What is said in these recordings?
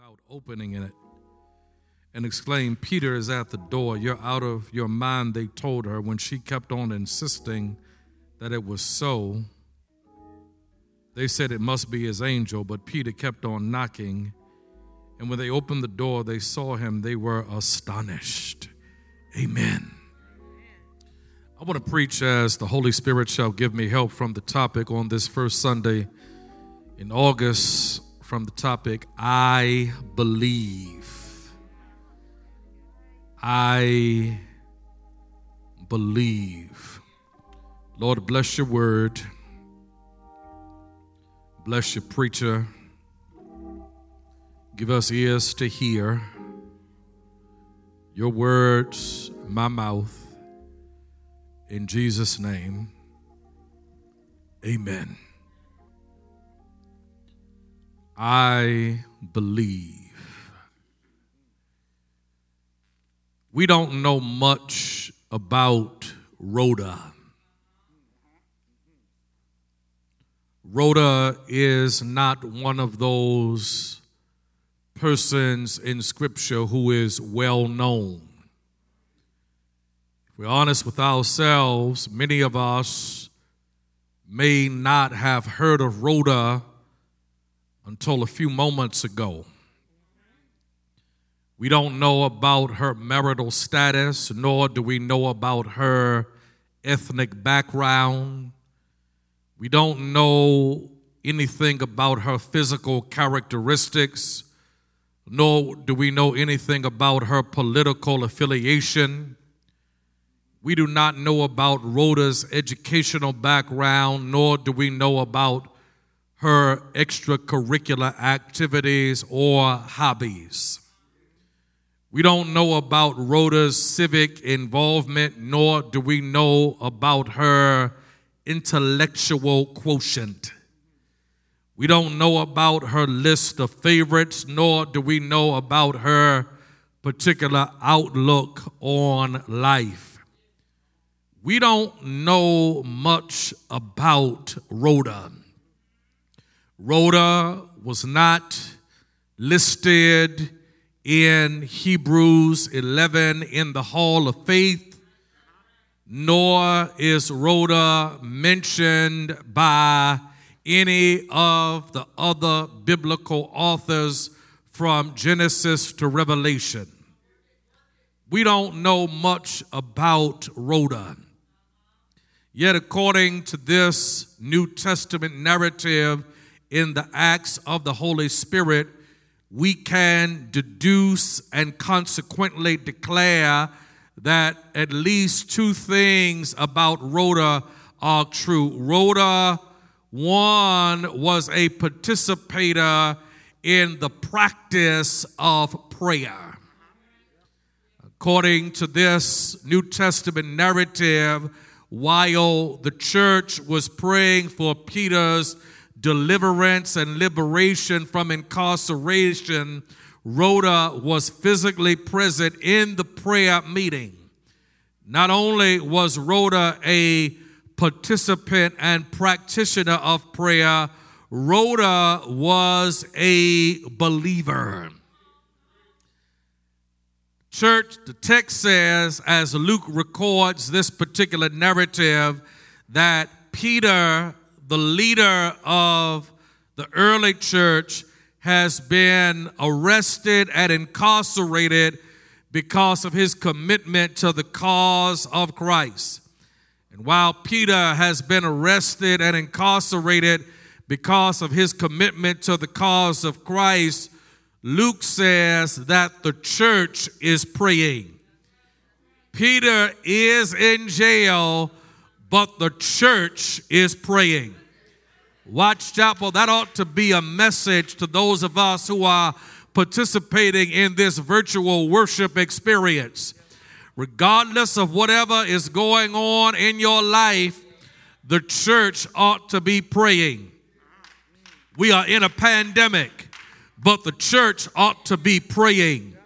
without opening it and exclaimed, Peter is at the door. You're out of your mind, they told her when she kept on insisting that it was so. They said it must be his angel, but Peter kept on knocking. And when they opened the door, they saw him. They were astonished. Amen. I want to preach as the Holy Spirit shall give me help from the topic on this first Sunday in August from the topic I believe. I believe. Lord, bless your word. Bless your preacher. Give us ears to hear your words, my mouth. In Jesus' name, amen. I believe. We don't know much about Rhoda. Rhoda is not one of those persons in Scripture who is well known. If we're honest with ourselves, many of us may not have heard of Rhoda until a few moments ago. We don't know about her marital status, nor do we know about her ethnic background. We don't know anything about her physical characteristics, nor do we know anything about her political affiliation. We do not know about Rhoda's educational background, nor do we know about her extracurricular activities or hobbies. We don't know about Rhoda's civic involvement, nor do we know about her intellectual quotient. We don't know about her list of favorites, nor do we know about her particular outlook on life. We don't know much about Rhoda. Rhoda was not listed in Hebrews 11 in the Hall of Faith, nor is Rhoda mentioned by any of the other biblical authors from Genesis to Revelation. We don't know much about Rhoda. Yet, according to this New Testament narrative, in the acts of the Holy Spirit, we can deduce and consequently declare that at least two things about Rhoda are true. Rhoda, one, was a participator in the practice of prayer. According to this New Testament narrative, while the church was praying for Peter's deliverance and liberation from incarceration, Rhoda was physically present in the prayer meeting. Not only was Rhoda a participant and practitioner of prayer, Rhoda was a believer. Church, the text says, as Luke records this particular narrative, that Peter the leader of the early church has been arrested and incarcerated because of his commitment to the cause of Christ. And while Peter has been arrested and incarcerated because of his commitment to the cause of Christ, Luke says that the church is praying. Peter is in jail, but the church is praying. Watch Chapel, that ought to be a message to those of us who are participating in this virtual worship experience. Regardless of whatever is going on in your life, the church ought to be praying. We are in a pandemic, but the church ought to be praying.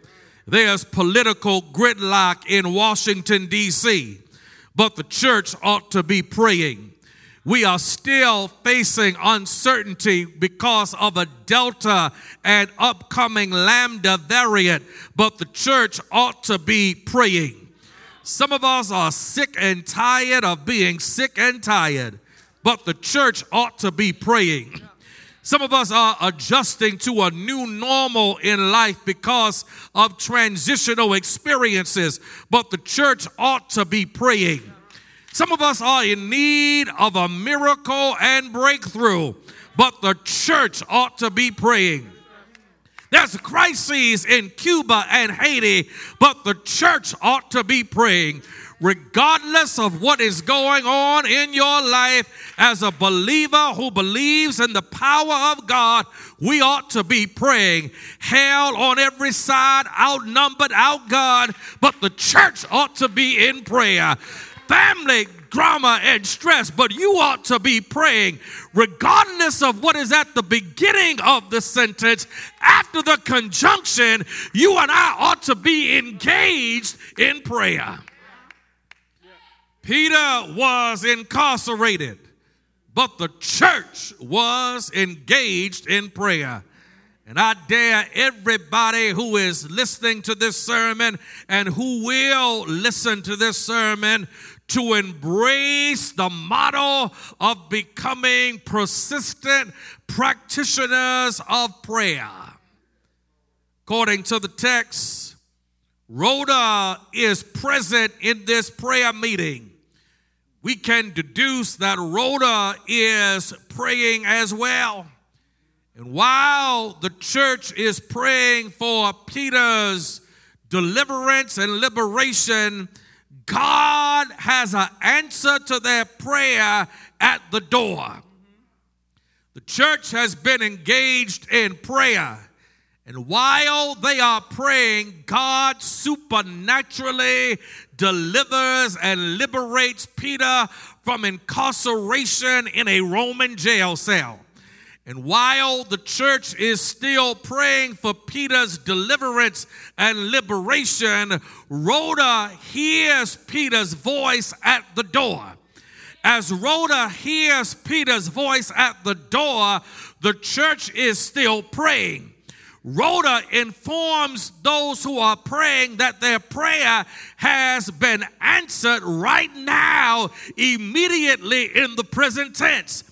There's political gridlock in Washington, D.C., but the church ought to be praying. We are still facing uncertainty because of a Delta and upcoming Lambda variant, but the church ought to be praying. Some of us are sick and tired of being sick and tired, but the church ought to be praying. Some of us are adjusting to a new normal in life because of transitional experiences, but the church ought to be praying. Some of us are in need of a miracle and breakthrough, but the church ought to be praying. There's crises in Cuba and Haiti, but the church ought to be praying regardless of what is going on in your life, as a believer who believes in the power of God, we ought to be praying. Hell on every side, outnumbered, outgunned, but the church ought to be in prayer. Family drama and stress, but you ought to be praying regardless of what is at the beginning of the sentence. After the conjunction, you and I ought to be engaged in prayer. Peter was incarcerated, but the church was engaged in prayer. And I dare everybody who is listening to this sermon and who will listen to this sermon to embrace the model of becoming persistent practitioners of prayer. According to the text, Rhoda is present in this prayer meeting we can deduce that Rhoda is praying as well. And while the church is praying for Peter's deliverance and liberation, God has an answer to their prayer at the door. The church has been engaged in prayer. And while they are praying, God supernaturally delivers and liberates Peter from incarceration in a Roman jail cell. And while the church is still praying for Peter's deliverance and liberation, Rhoda hears Peter's voice at the door. As Rhoda hears Peter's voice at the door, the church is still praying. Rhoda informs those who are praying that their prayer has been answered right now, immediately in the present tense.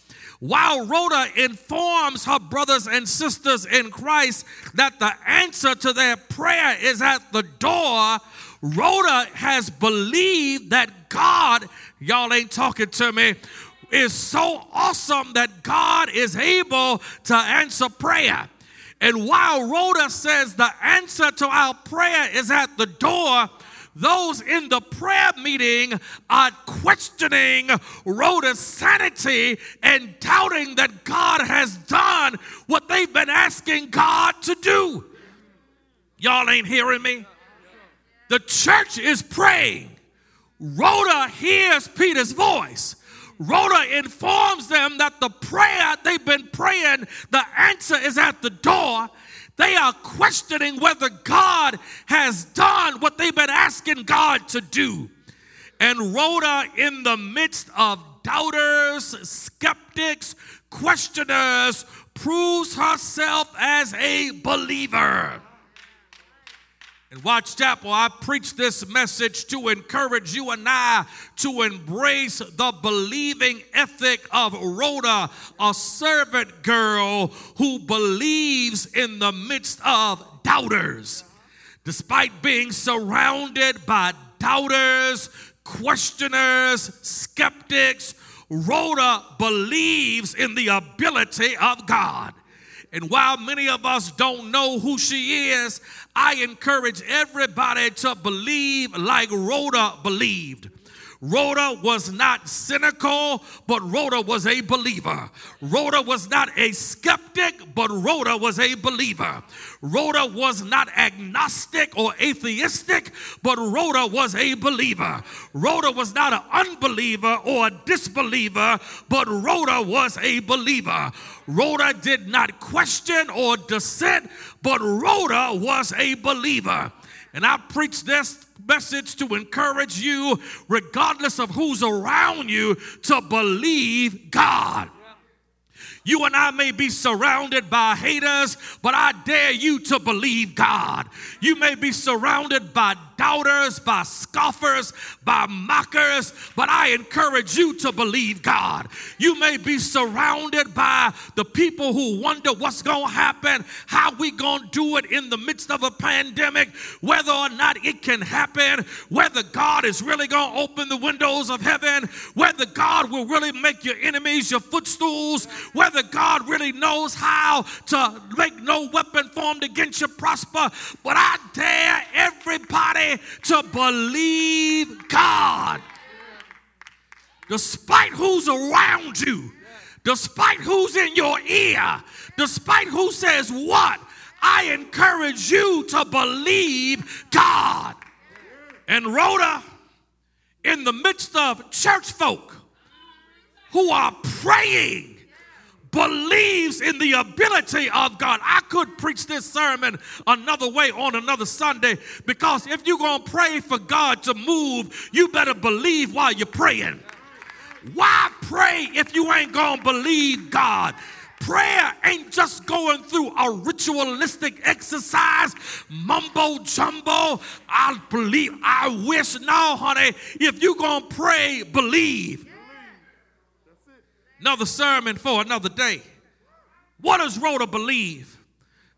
While Rhoda informs her brothers and sisters in Christ that the answer to their prayer is at the door, Rhoda has believed that God, y'all ain't talking to me, is so awesome that God is able to answer prayer. And while Rhoda says the answer to our prayer is at the door, those in the prayer meeting are questioning Rhoda's sanity and doubting that God has done what they've been asking God to do. Y'all ain't hearing me? The church is praying. Rhoda hears Peter's voice. Rhoda informs them that the prayer they've been praying, the answer is at the door. They are questioning whether God has done what they've been asking God to do. And Rhoda, in the midst of doubters, skeptics, questioners, proves herself as a believer. And Watch Chapel, I preach this message to encourage you and I to embrace the believing ethic of Rhoda, a servant girl who believes in the midst of doubters. Despite being surrounded by doubters, questioners, skeptics, Rhoda believes in the ability of God. And while many of us don't know who she is, I encourage everybody to believe like Rhoda believed. Rhoda was not cynical, but Rhoda was a believer. Rhoda was not a skeptic, but Rhoda was a believer. Rhoda was not agnostic or atheistic, but Rhoda was a believer. Rhoda was not an unbeliever or a disbeliever, but Rhoda was a believer. Rhoda did not question or dissent, but Rhoda was a believer. And I preach this message to encourage you, regardless of who's around you, to believe God. You and I may be surrounded by haters, but I dare you to believe God. You may be surrounded by doubters, by scoffers, by mockers, but I encourage you to believe God. You may be surrounded by the people who wonder what's going to happen, how we going to do it in the midst of a pandemic, whether or not it can happen, whether God is really going to open the windows of heaven, whether God will really make your enemies your footstools, whether God really knows how to make no weapon formed against you prosper. But I dare everybody to believe God. Despite who's around you, despite who's in your ear, despite who says what, I encourage you to believe God. And Rhoda, in the midst of church folk who are praying believes in the ability of God. I could preach this sermon another way on another Sunday because if you're going to pray for God to move, you better believe while you're praying. Why pray if you ain't going to believe God? Prayer ain't just going through a ritualistic exercise, mumbo jumbo. I believe, I wish. No, honey, if you're going to pray, believe another sermon for another day. What does Rhoda believe?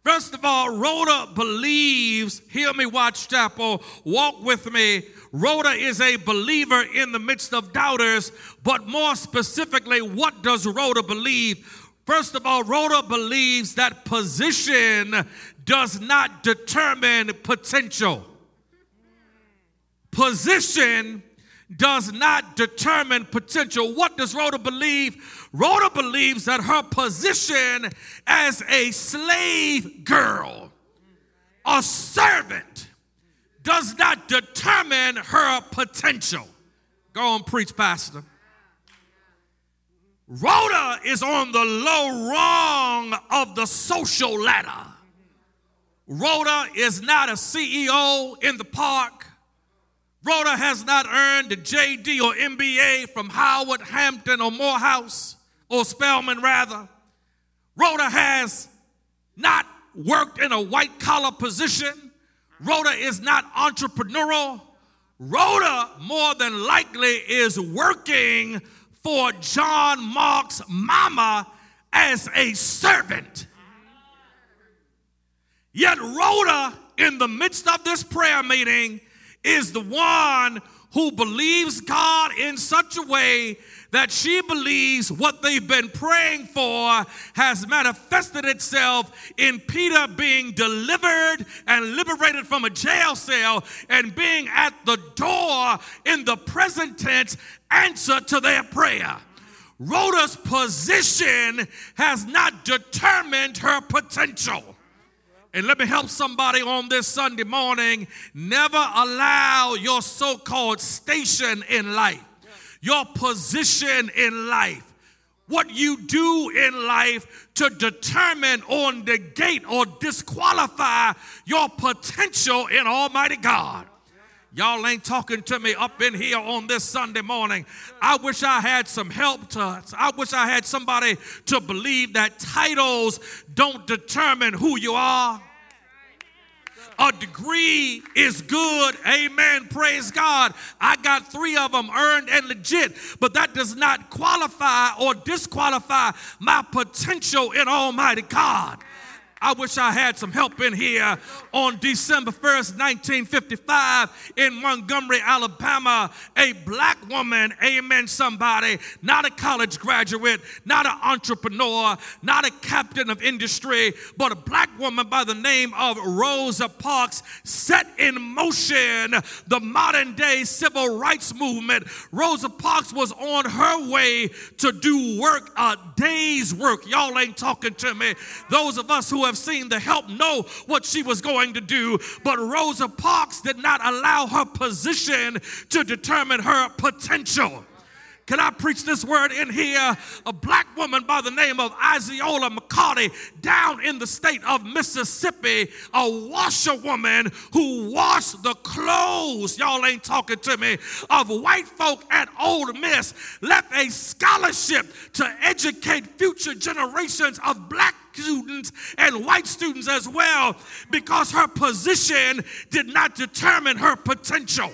First of all, Rhoda believes, hear me, watch chapel, walk with me. Rhoda is a believer in the midst of doubters, but more specifically, what does Rhoda believe? First of all, Rhoda believes that position does not determine potential. Position does not determine potential. What does Rhoda believe? Rhoda believes that her position as a slave girl, a servant, does not determine her potential. Go on, preach, Pastor. Rhoda is on the low rung of the social ladder. Rhoda is not a CEO in the park. Rhoda has not earned a JD or MBA from Howard, Hampton, or Morehouse, or Spelman, rather. Rhoda has not worked in a white collar position. Rhoda is not entrepreneurial. Rhoda, more than likely, is working for John Mark's mama as a servant. Yet, Rhoda, in the midst of this prayer meeting, is the one who believes God in such a way that she believes what they've been praying for has manifested itself in Peter being delivered and liberated from a jail cell and being at the door in the present tense answer to their prayer. Rhoda's position has not determined her potential. And let me help somebody on this Sunday morning. Never allow your so called station in life, your position in life, what you do in life to determine or negate or disqualify your potential in Almighty God. Y'all ain't talking to me up in here on this Sunday morning. I wish I had some help to, I wish I had somebody to believe that titles don't determine who you are. A degree is good. Amen. Praise God. I got three of them earned and legit, but that does not qualify or disqualify my potential in Almighty God. I wish I had some help in here on December 1st, 1955, in Montgomery, Alabama. A black woman, amen, somebody, not a college graduate, not an entrepreneur, not a captain of industry, but a black woman by the name of Rosa Parks set in motion the modern day civil rights movement. Rosa Parks was on her way to do work, a day's work. Y'all ain't talking to me. Those of us who have have seen the help know what she was going to do. But Rosa Parks did not allow her position to determine her potential. Can I preach this word in here? A black woman by the name of Osceola McCarty down in the state of Mississippi, a washerwoman who washed the clothes, y'all ain't talking to me, of white folk at Ole Miss, left a scholarship to educate future generations of black students and white students as well because her position did not determine her potential.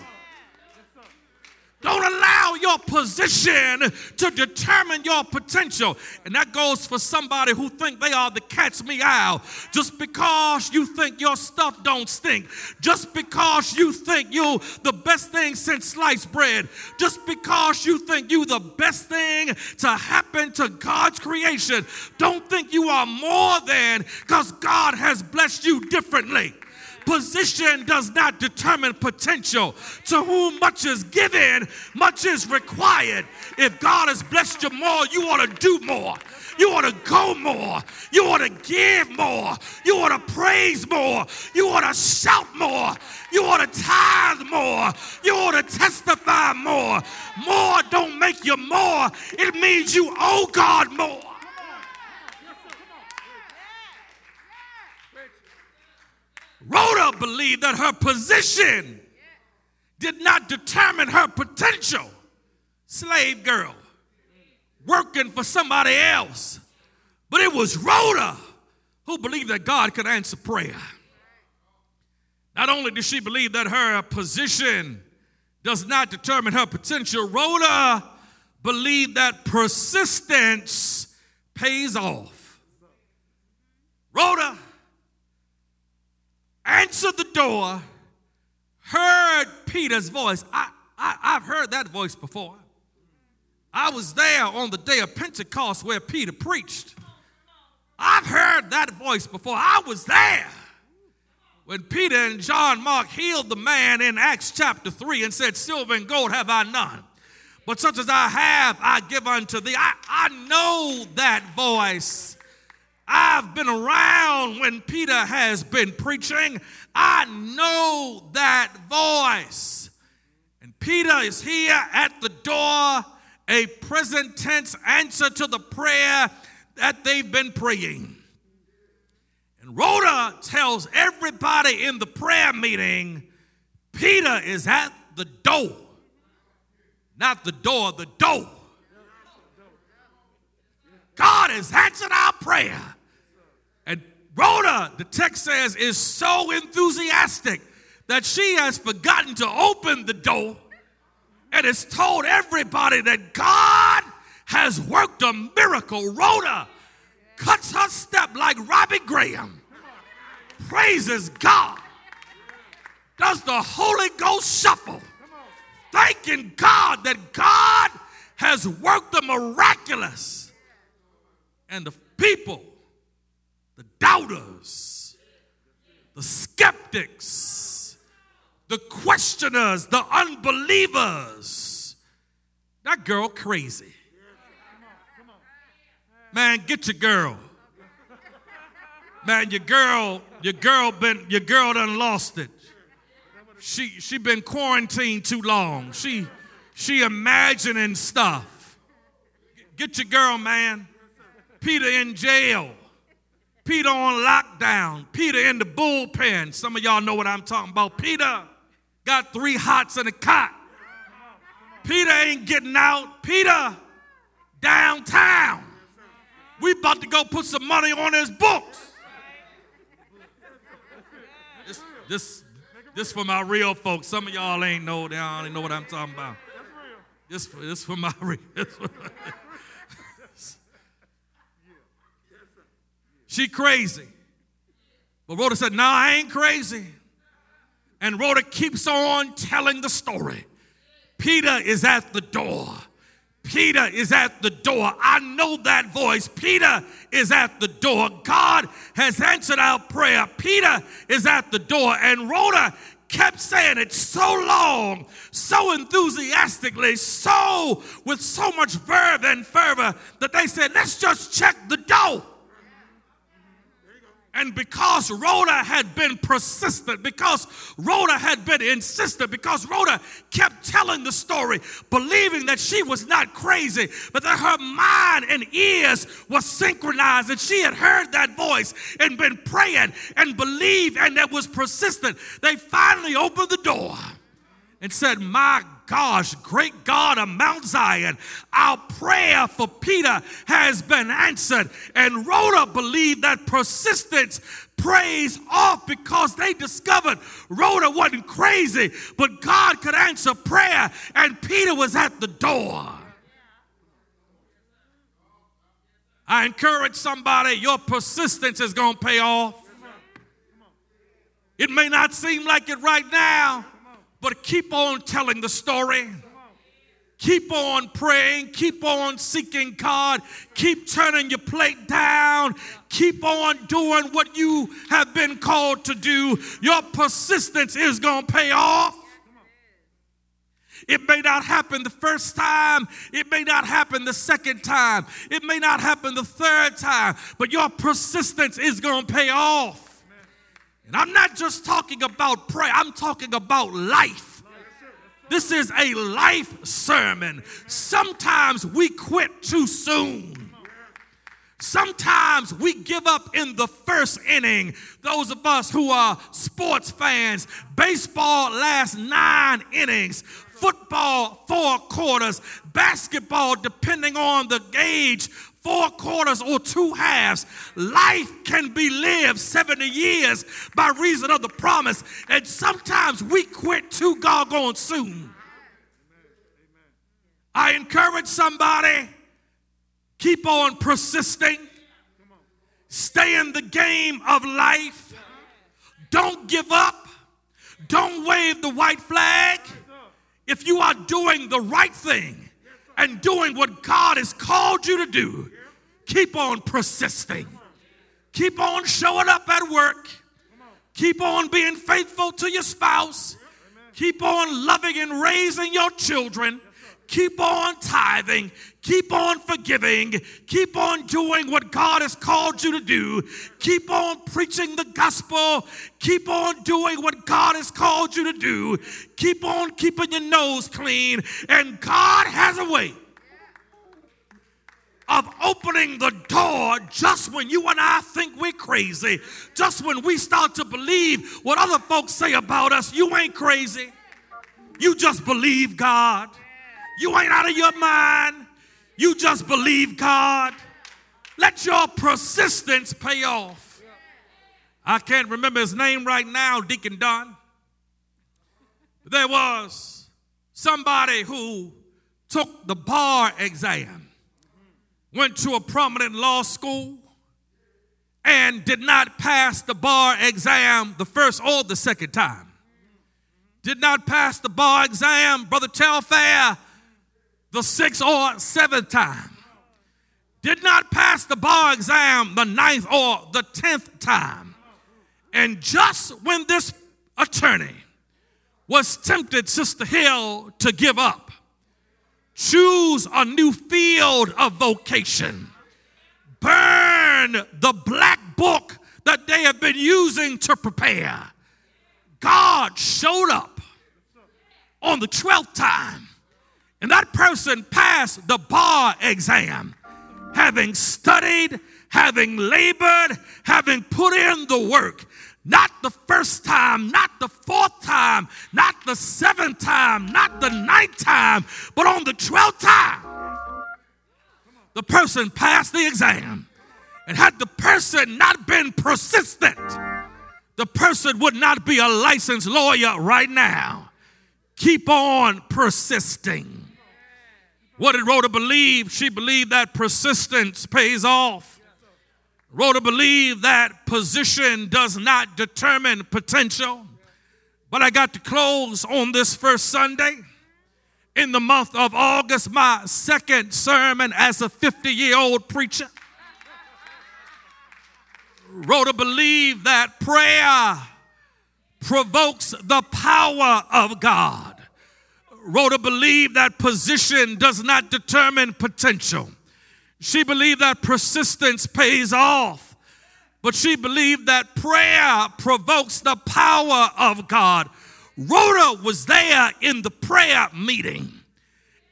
Don't allow your position to determine your potential. And that goes for somebody who think they are the cat's meow. Just because you think your stuff don't stink. Just because you think you the best thing since sliced bread. Just because you think you the best thing to happen to God's creation. Don't think you are more than because God has blessed you differently. Position does not determine potential. To whom much is given, much is required. If God has blessed you more, you ought to do more. You ought to go more. You ought to give more. You ought to praise more. You ought to shout more. You ought to tithe more. You ought to testify more. More don't make you more, it means you owe God more. Rhoda believed that her position did not determine her potential. Slave girl, working for somebody else. But it was Rhoda who believed that God could answer prayer. Not only did she believe that her position does not determine her potential, Rhoda believed that persistence pays off. Rhoda answered the door, heard Peter's voice. I, I, I've heard that voice before. I was there on the day of Pentecost where Peter preached. I've heard that voice before. I was there when Peter and John Mark healed the man in Acts chapter 3 and said, Silver and gold have I none, but such as I have, I give unto thee. I, I know that voice. I've been around when Peter has been preaching. I know that voice. And Peter is here at the door, a present tense answer to the prayer that they've been praying. And Rhoda tells everybody in the prayer meeting Peter is at the door. Not the door, the door. God has answered our prayer. Rhoda, the text says, is so enthusiastic that she has forgotten to open the door and has told everybody that God has worked a miracle. Rhoda cuts her step like Robbie Graham, praises God, does the Holy Ghost shuffle, thanking God that God has worked the miraculous. And the people doubters, the skeptics, the questioners, the unbelievers. That girl crazy. Man, get your girl. Man, your girl, your girl been, your girl done lost it. She she been quarantined too long. She she imagining stuff. Get your girl, man. Peter in jail. Peter on lockdown, Peter in the bullpen. Some of y'all know what I'm talking about. Peter got three hots in a cot. Peter ain't getting out. Peter downtown. We about to go put some money on his books. This, this, this for my real folks. Some of y'all ain't know, they don't know what I'm talking about. This, this for my real. She crazy. But Rhoda said, No, I ain't crazy. And Rhoda keeps on telling the story. Peter is at the door. Peter is at the door. I know that voice. Peter is at the door. God has answered our prayer. Peter is at the door. And Rhoda kept saying it so long, so enthusiastically, so with so much verve and fervor that they said, let's just check the door. And because Rhoda had been persistent, because Rhoda had been insistent, because Rhoda kept telling the story, believing that she was not crazy, but that her mind and ears were synchronized, and she had heard that voice and been praying and believed, and that was persistent, they finally opened the door and said, My gosh, great God of Mount Zion, our prayer for Peter has been answered. And Rhoda believed that persistence prays off because they discovered Rhoda wasn't crazy, but God could answer prayer, and Peter was at the door. I encourage somebody, your persistence is going to pay off. It may not seem like it right now, but keep on telling the story. Keep on praying. Keep on seeking God. Keep turning your plate down. Keep on doing what you have been called to do. Your persistence is going to pay off. It may not happen the first time. It may not happen the second time. It may not happen the third time. But your persistence is going to pay off. And I'm not just talking about prayer, I'm talking about life. This is a life sermon. Sometimes we quit too soon. Sometimes we give up in the first inning. Those of us who are sports fans, baseball lasts nine innings, football, four quarters, basketball, depending on the gauge, four quarters or two halves. Life can be lived 70 years by reason of the promise. And sometimes we quit too doggone soon. I encourage somebody keep on persisting, stay in the game of life, don't give up, don't wave the white flag. If you are doing the right thing, and doing what God has called you to do, keep on persisting. Keep on showing up at work. Keep on being faithful to your spouse. Keep on loving and raising your children. Keep on tithing. Keep on forgiving. Keep on doing what God has called you to do. Keep on preaching the gospel. Keep on doing what God has called you to do. Keep on keeping your nose clean. And God has a way of opening the door just when you and I think we're crazy, just when we start to believe what other folks say about us. You ain't crazy. You just believe God. You ain't out of your mind. You just believe God. Let your persistence pay off. I can't remember his name right now, Deacon Don. There was somebody who took the bar exam, went to a prominent law school, and did not pass the bar exam the first or the second time. Did not pass the bar exam, Brother Telfair, the sixth or seventh time. Did not pass the bar exam the ninth or the tenth time. And just when this attorney was tempted, Sister Hill, to give up, choose a new field of vocation, burn the black book that they have been using to prepare. God showed up on the 12th time and that person passed the bar exam, having studied, having labored, having put in the work. Not the first time, not the fourth time, not the seventh time, not the ninth time, but on the twelfth time, the person passed the exam. And had the person not been persistent, the person would not be a licensed lawyer right now. Keep on persisting. What did Rhoda believe? She believed that persistence pays off. Rhoda believed that position does not determine potential. But I got to close on this first Sunday in the month of August, my second sermon as a 50 year old preacher. Rhoda believed that prayer provokes the power of God. Rhoda believed that position does not determine potential. She believed that persistence pays off. but she believed that prayer provokes the power of God. Rhoda was there in the prayer meeting,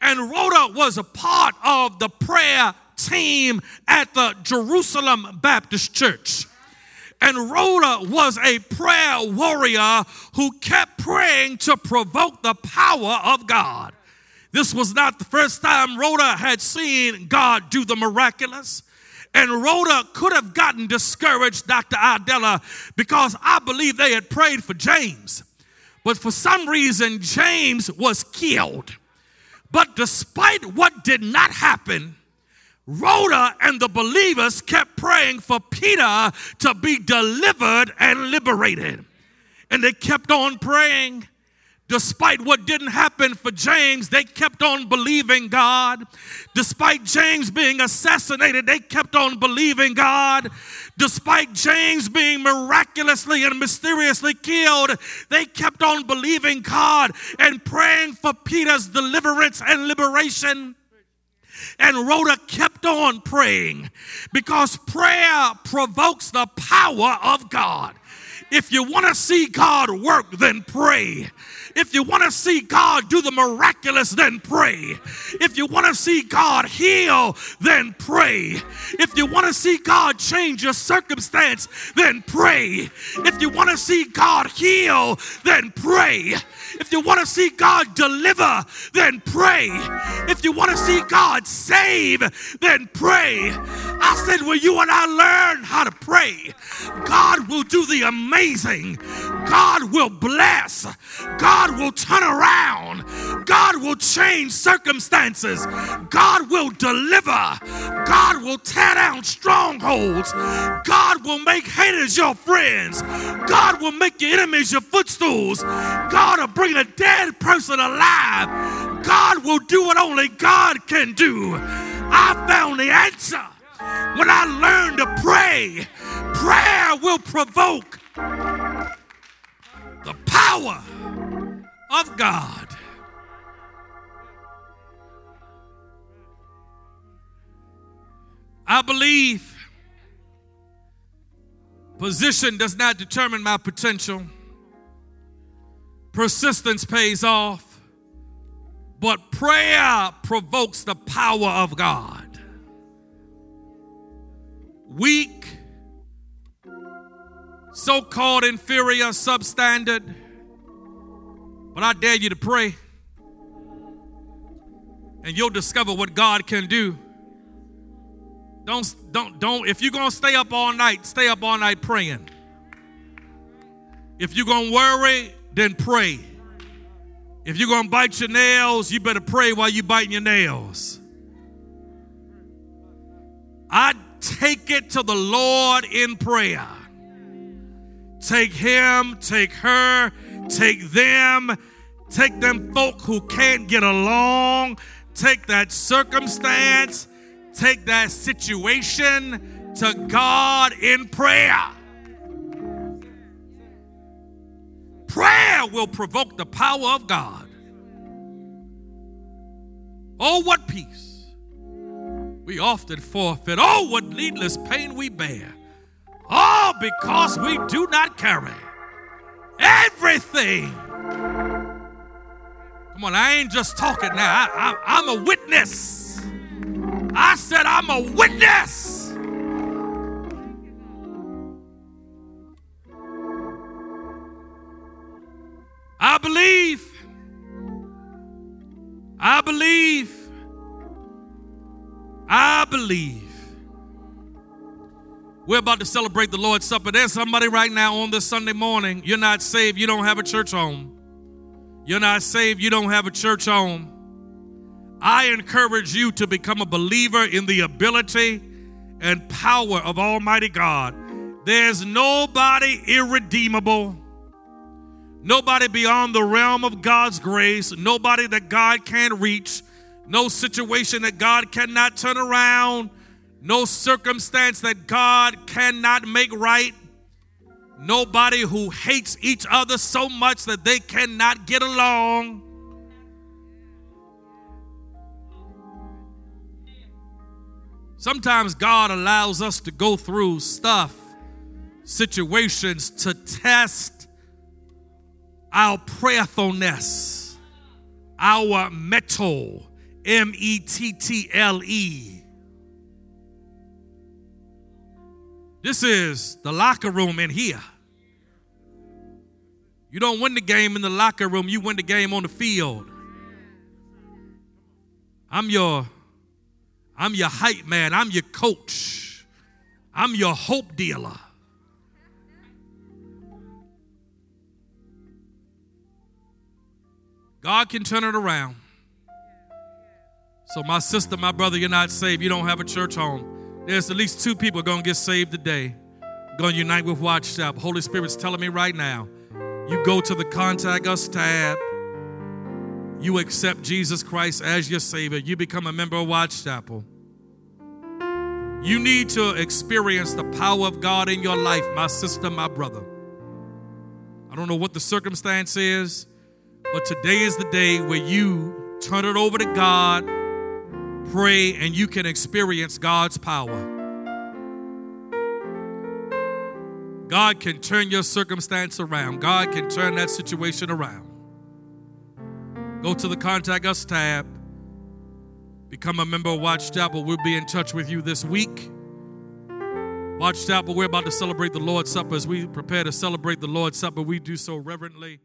and Rhoda was a part of the prayer team at the Jerusalem Baptist Church. And Rhoda was a prayer warrior who kept praying to provoke the power of God. This was not the first time Rhoda had seen God do the miraculous. And Rhoda could have gotten discouraged, Dr. Idella, because I believe they had prayed for James. But for some reason, James was killed. But despite what did not happen, Rhoda and the believers kept praying for Peter to be delivered and liberated. And they kept on praying Despite what didn't happen for James, they kept on believing God. Despite James being assassinated, they kept on believing God. Despite James being miraculously and mysteriously killed, they kept on believing God and praying for Peter's deliverance and liberation. And Rhoda kept on praying because prayer provokes the power of God. If you want to see God work, then pray. If you want to see God do the miraculous, then pray. If you want to see God heal, then pray. If you want to see God change your circumstance, then pray. If you want to see God heal, then pray. If you want to see God deliver, then pray. If you want to see God save, then pray. I said, Will you and I learn how to pray, God will do the amazing. God will bless. God will turn around. God will change circumstances. God will deliver. God will tear down strongholds. God will make haters your friends. God will make your enemies your footstools. God will bring a dead person alive. God will do what only God can do. I found the answer when I learned to pray. Prayer will provoke the power of God. I believe position does not determine my potential. Persistence pays off, but prayer provokes the power of God. Weak, so called inferior, substandard but I dare you to pray, and you'll discover what God can do. Don't, don't, don't. If you're gonna stay up all night, stay up all night praying. If you're gonna worry, then pray. If you're gonna bite your nails, you better pray while you're biting your nails. I take it to the Lord in prayer. Take him, take her, take them, take them folk who can't get along, take that circumstance, take that situation to God in prayer. Prayer will provoke the power of God. Oh, what peace we often forfeit. Oh, what needless pain we bear. All because we do not carry everything. Come on, I ain't just talking now. I, I, I'm a witness. I said, I'm a witness. I believe. I believe. I believe we're about to celebrate the Lord's Supper. There's somebody right now on this Sunday morning. You're not saved, you don't have a church home. You're not saved, you don't have a church home. I encourage you to become a believer in the ability and power of Almighty God. There's nobody irredeemable, nobody beyond the realm of God's grace, nobody that God can't reach, no situation that God cannot turn around no circumstance that God cannot make right, nobody who hates each other so much that they cannot get along. Sometimes God allows us to go through stuff situations to test our prayerfulness, our mettle, M E T T L E. This is the locker room in here. You don't win the game in the locker room, you win the game on the field. I'm your I'm your hype man, I'm your coach. I'm your hope dealer. God can turn it around. So, my sister, my brother, you're not saved. You don't have a church home. There's at least two people going to get saved today. Going to unite with Watch Holy Spirit's telling me right now. You go to the contact us tab. You accept Jesus Christ as your Savior. You become a member of Watch Chapel. You need to experience the power of God in your life, my sister, my brother. I don't know what the circumstance is, but today is the day where you turn it over to God, pray, and you can experience God's power. God can turn your circumstance around. God can turn that situation around. Go to the Contact Us tab. Become a member of Watch Chapel. We'll be in touch with you this week. Watch Chapel, we're about to celebrate the Lord's Supper. As we prepare to celebrate the Lord's Supper, we do so reverently.